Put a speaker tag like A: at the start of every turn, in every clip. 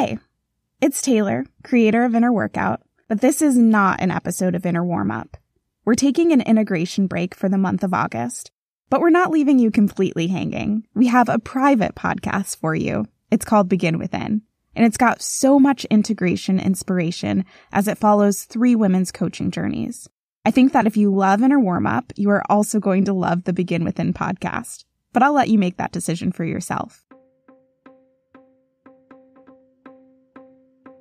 A: Hey, it's Taylor, creator of Inner Workout, but this is not an episode of Inner Workout. We're taking an integration break for the month of August, but we're not leaving you completely hanging. We have a private podcast for you. It's called Begin Within, and it's got so much integration inspiration as it follows three women's coaching journeys. I think that if you love Inner Workout, you are also going to love the Begin Within podcast, but I'll let you make that decision for yourself.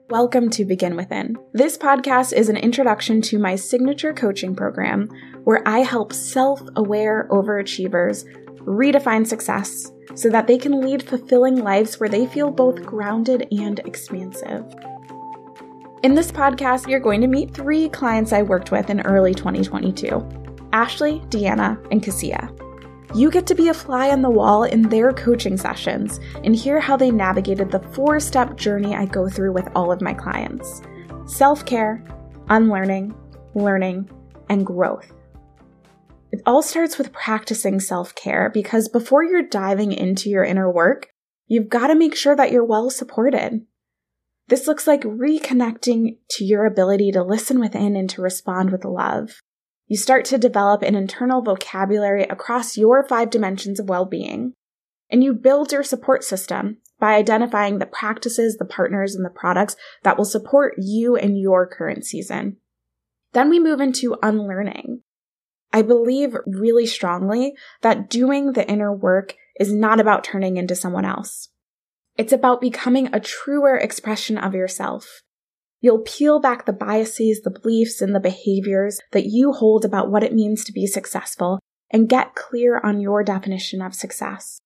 A: Welcome to Begin Within. This podcast is an introduction to my signature coaching program where I help self aware overachievers redefine success so that they can lead fulfilling lives where they feel both grounded and expansive. In this podcast, you're going to meet three clients I worked with in early 2022 Ashley, Deanna, and Cassia. You get to be a fly on the wall in their coaching sessions and hear how they navigated the four step journey I go through with all of my clients self care, unlearning, learning, and growth. It all starts with practicing self care because before you're diving into your inner work, you've got to make sure that you're well supported. This looks like reconnecting to your ability to listen within and to respond with love. You start to develop an internal vocabulary across your five dimensions of well being. And you build your support system by identifying the practices, the partners, and the products that will support you in your current season. Then we move into unlearning. I believe really strongly that doing the inner work is not about turning into someone else. It's about becoming a truer expression of yourself. You'll peel back the biases, the beliefs, and the behaviors that you hold about what it means to be successful and get clear on your definition of success.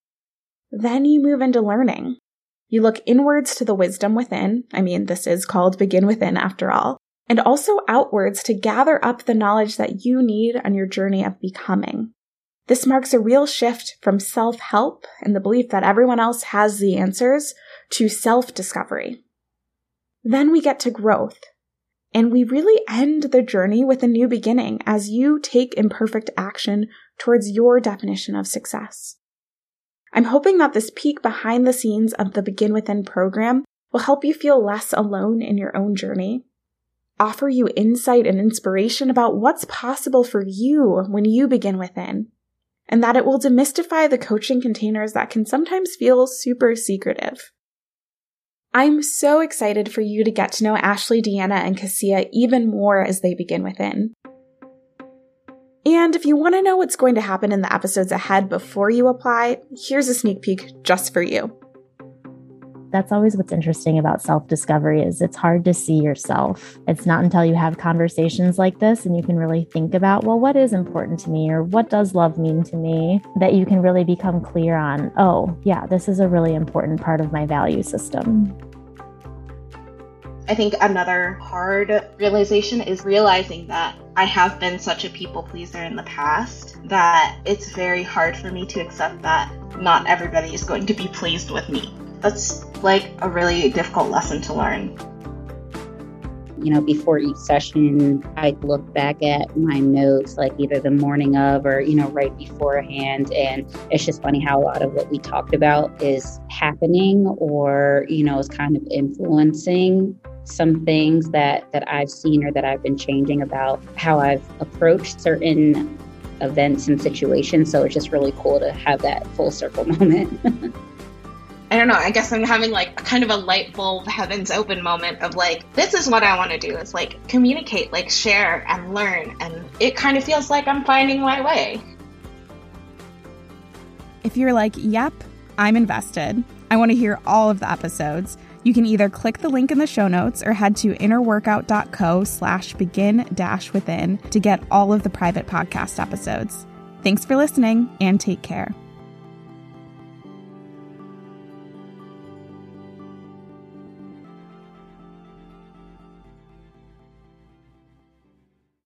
A: Then you move into learning. You look inwards to the wisdom within. I mean, this is called begin within after all. And also outwards to gather up the knowledge that you need on your journey of becoming. This marks a real shift from self help and the belief that everyone else has the answers to self discovery. Then we get to growth. And we really end the journey with a new beginning as you take imperfect action towards your definition of success. I'm hoping that this peek behind the scenes of the Begin Within program will help you feel less alone in your own journey, offer you insight and inspiration about what's possible for you when you begin within, and that it will demystify the coaching containers that can sometimes feel super secretive. I'm so excited for you to get to know Ashley, Deanna, and Cassia even more as they begin within. And if you want to know what's going to happen in the episodes ahead before you apply, here's a sneak peek just for you.
B: That's always what's interesting about self-discovery is it's hard to see yourself. It's not until you have conversations like this and you can really think about, well, what is important to me or what does love mean to me that you can really become clear on, oh, yeah, this is a really important part of my value system.
C: I think another hard realization is realizing that I have been such a people pleaser in the past that it's very hard for me to accept that not everybody is going to be pleased with me that's like a really difficult lesson to learn.
D: You know, before each session, I look back at my notes, like either the morning of or, you know, right beforehand. And it's just funny how a lot of what we talked about is happening or, you know, is kind of influencing some things that that I've seen or that I've been changing about how I've approached certain events and situations. So it's just really cool to have that full circle moment.
C: I don't know, I guess I'm having like a kind of a light bulb heavens open moment of like, this is what I want to do is like communicate, like share and learn. And it kind of feels like I'm finding my way.
A: If you're like, yep, I'm invested, I want to hear all of the episodes, you can either click the link in the show notes or head to innerworkout.co slash begin dash within to get all of the private podcast episodes. Thanks for listening and take care.